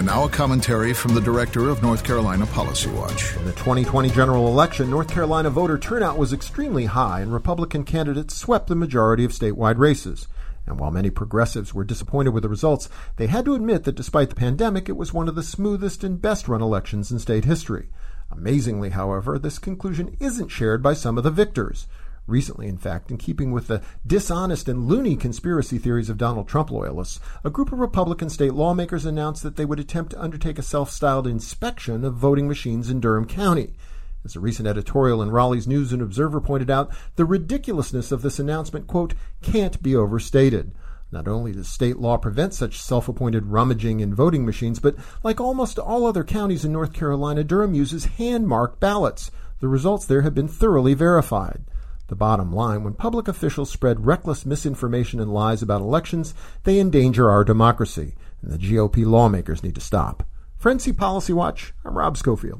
And now a commentary from the director of North Carolina Policy Watch. In the 2020 general election, North Carolina voter turnout was extremely high, and Republican candidates swept the majority of statewide races. And while many progressives were disappointed with the results, they had to admit that despite the pandemic, it was one of the smoothest and best run elections in state history. Amazingly, however, this conclusion isn't shared by some of the victors. Recently, in fact, in keeping with the dishonest and loony conspiracy theories of Donald Trump loyalists, a group of Republican state lawmakers announced that they would attempt to undertake a self styled inspection of voting machines in Durham County. As a recent editorial in Raleigh's News and Observer pointed out, the ridiculousness of this announcement, quote, can't be overstated. Not only does state law prevent such self appointed rummaging in voting machines, but like almost all other counties in North Carolina, Durham uses hand marked ballots. The results there have been thoroughly verified. The bottom line when public officials spread reckless misinformation and lies about elections, they endanger our democracy, and the GOP lawmakers need to stop. For NC Policy Watch, I'm Rob Schofield.